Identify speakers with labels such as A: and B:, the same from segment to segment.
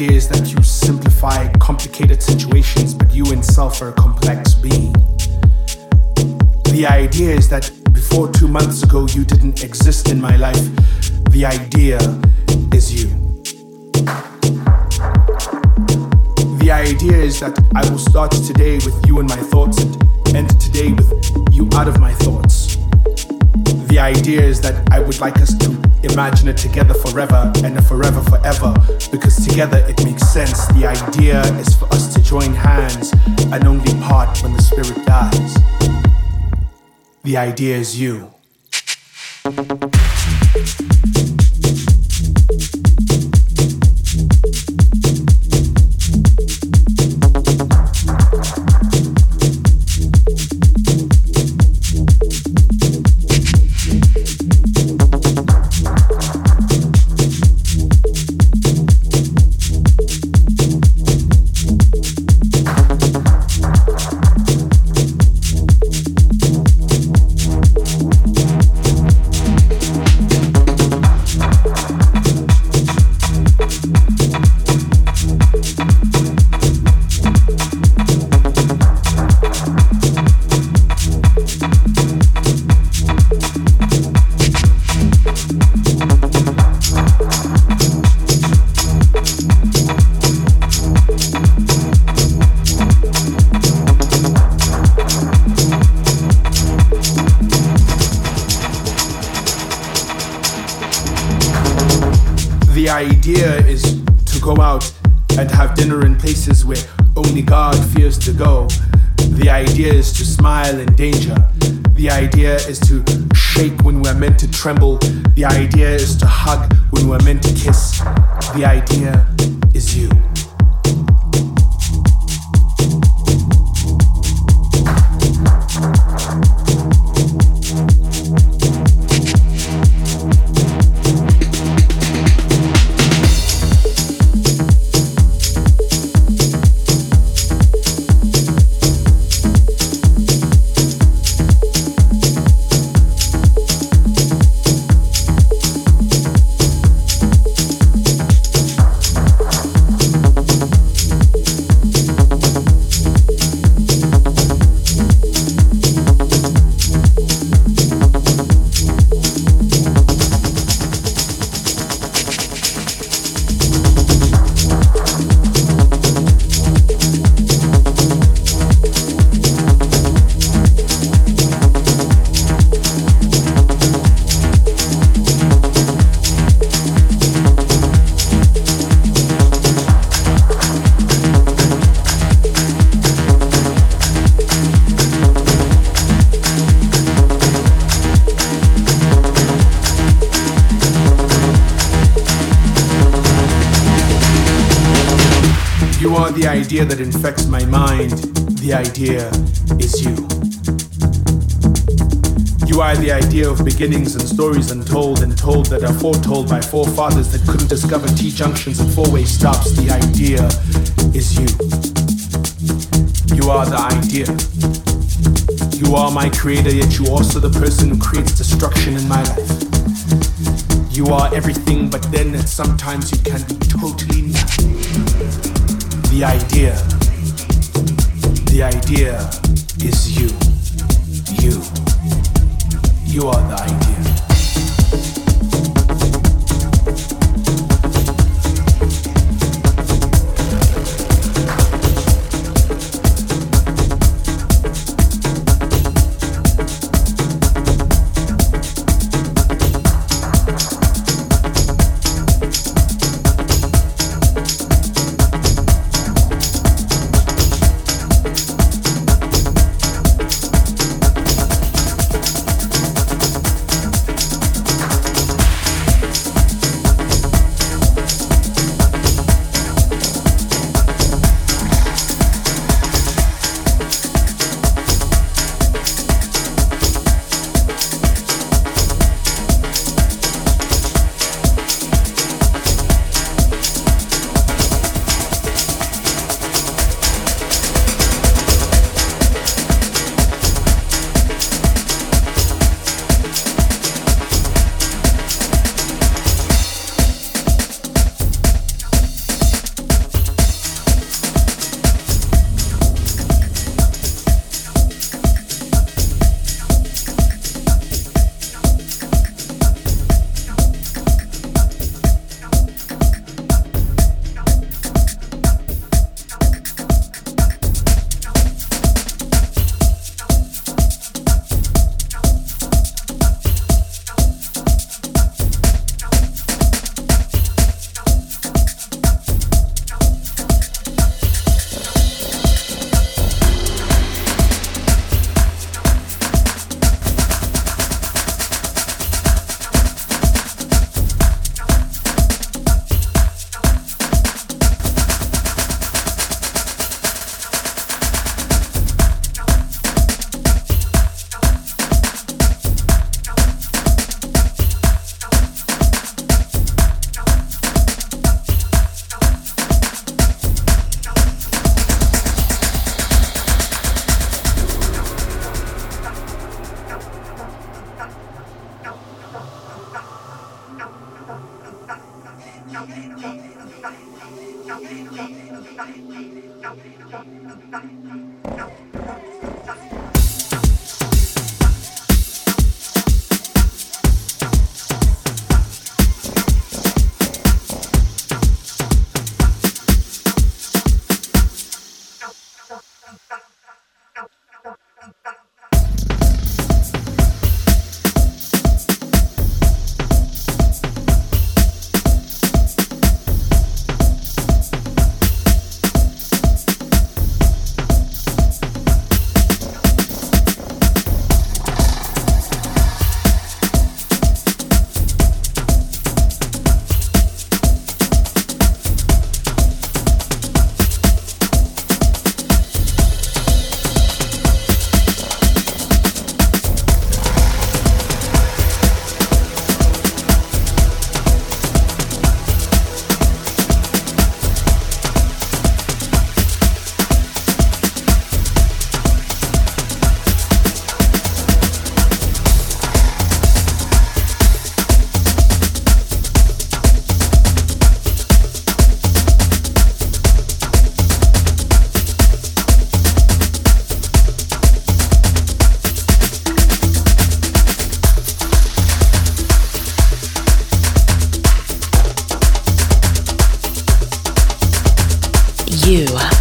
A: is that you simplify complicated situations, but you in self are a complex being. The idea is that before two months ago you didn't exist in my life. The idea is you. The idea is that I will start today with you in my thoughts and end today with you out of my thoughts. The idea is that I would like us to imagine it together forever and a forever forever because together it makes sense. The idea is for us to join hands and only part when the spirit dies. The idea is you. Idea is to go out and have dinner in places where only God fears to go. The idea is to smile in danger. The idea is to shake when we're meant to tremble. The idea is to hug when we're meant to kiss. The idea is you. Idea that infects my mind. The idea is you. You are the idea of beginnings and stories untold and told that are foretold by forefathers that couldn't discover T junctions and four way stops. The idea is you. You are the idea. You are my creator, yet you also the person who creates destruction in my life. You are everything, but then sometimes you can be totally nothing. The idea, the idea is you. You. You are the idea.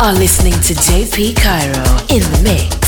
B: Are listening to JP Cairo in the mix.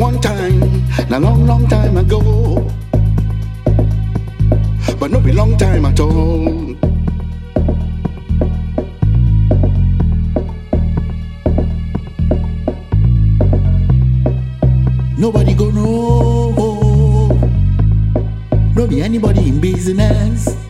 C: one time, a long, long time ago. But not be long time at all. Nobody gonna know. not be anybody in business.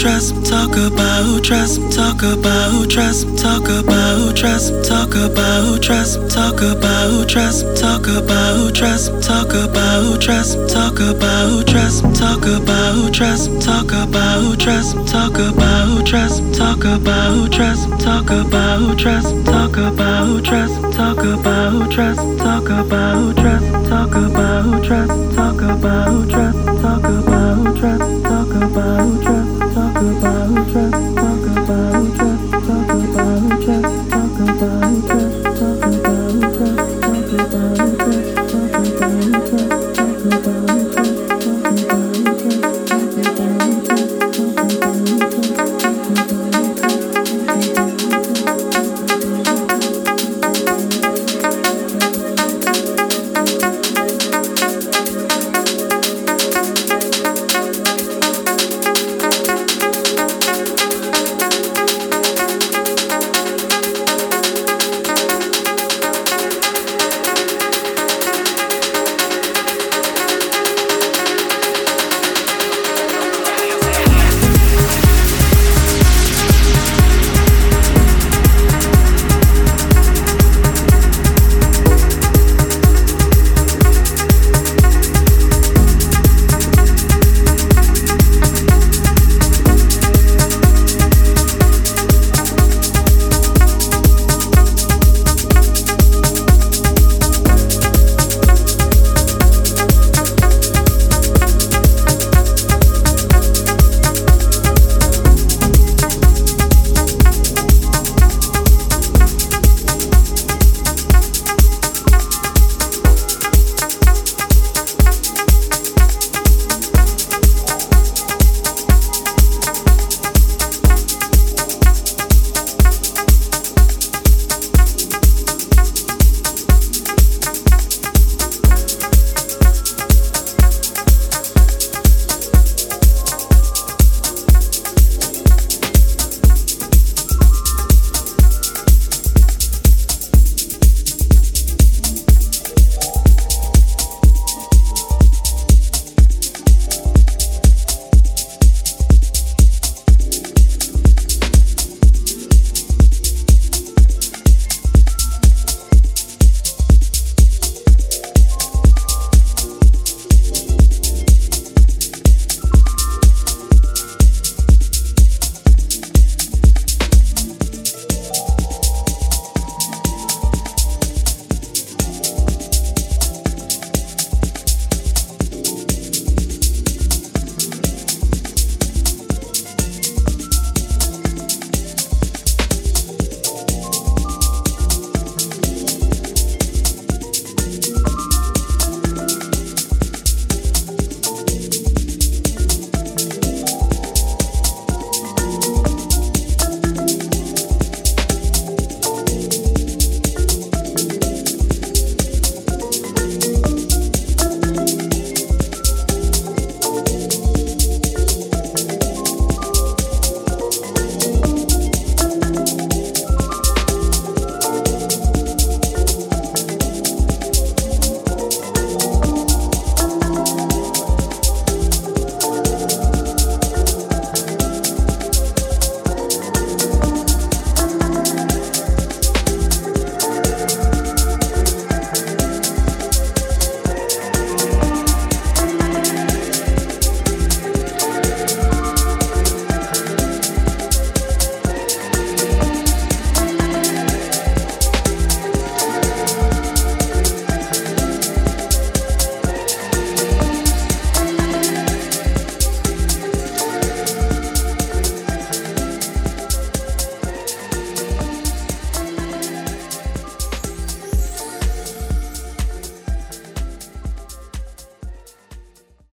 D: trust, talk about trust, talk about trust, talk about trust, talk about trust, talk about trust, talk about trust, talk about trust, talk about trust, talk about trust, talk about trust, talk about trust, talk about trust, talk about trust, talk about trust, talk talk about trust, talk about trust, talk about trust, talk about trust, talk about trust, talk about trust, talk about trust, talk about trust, talk about trust, talk about trust.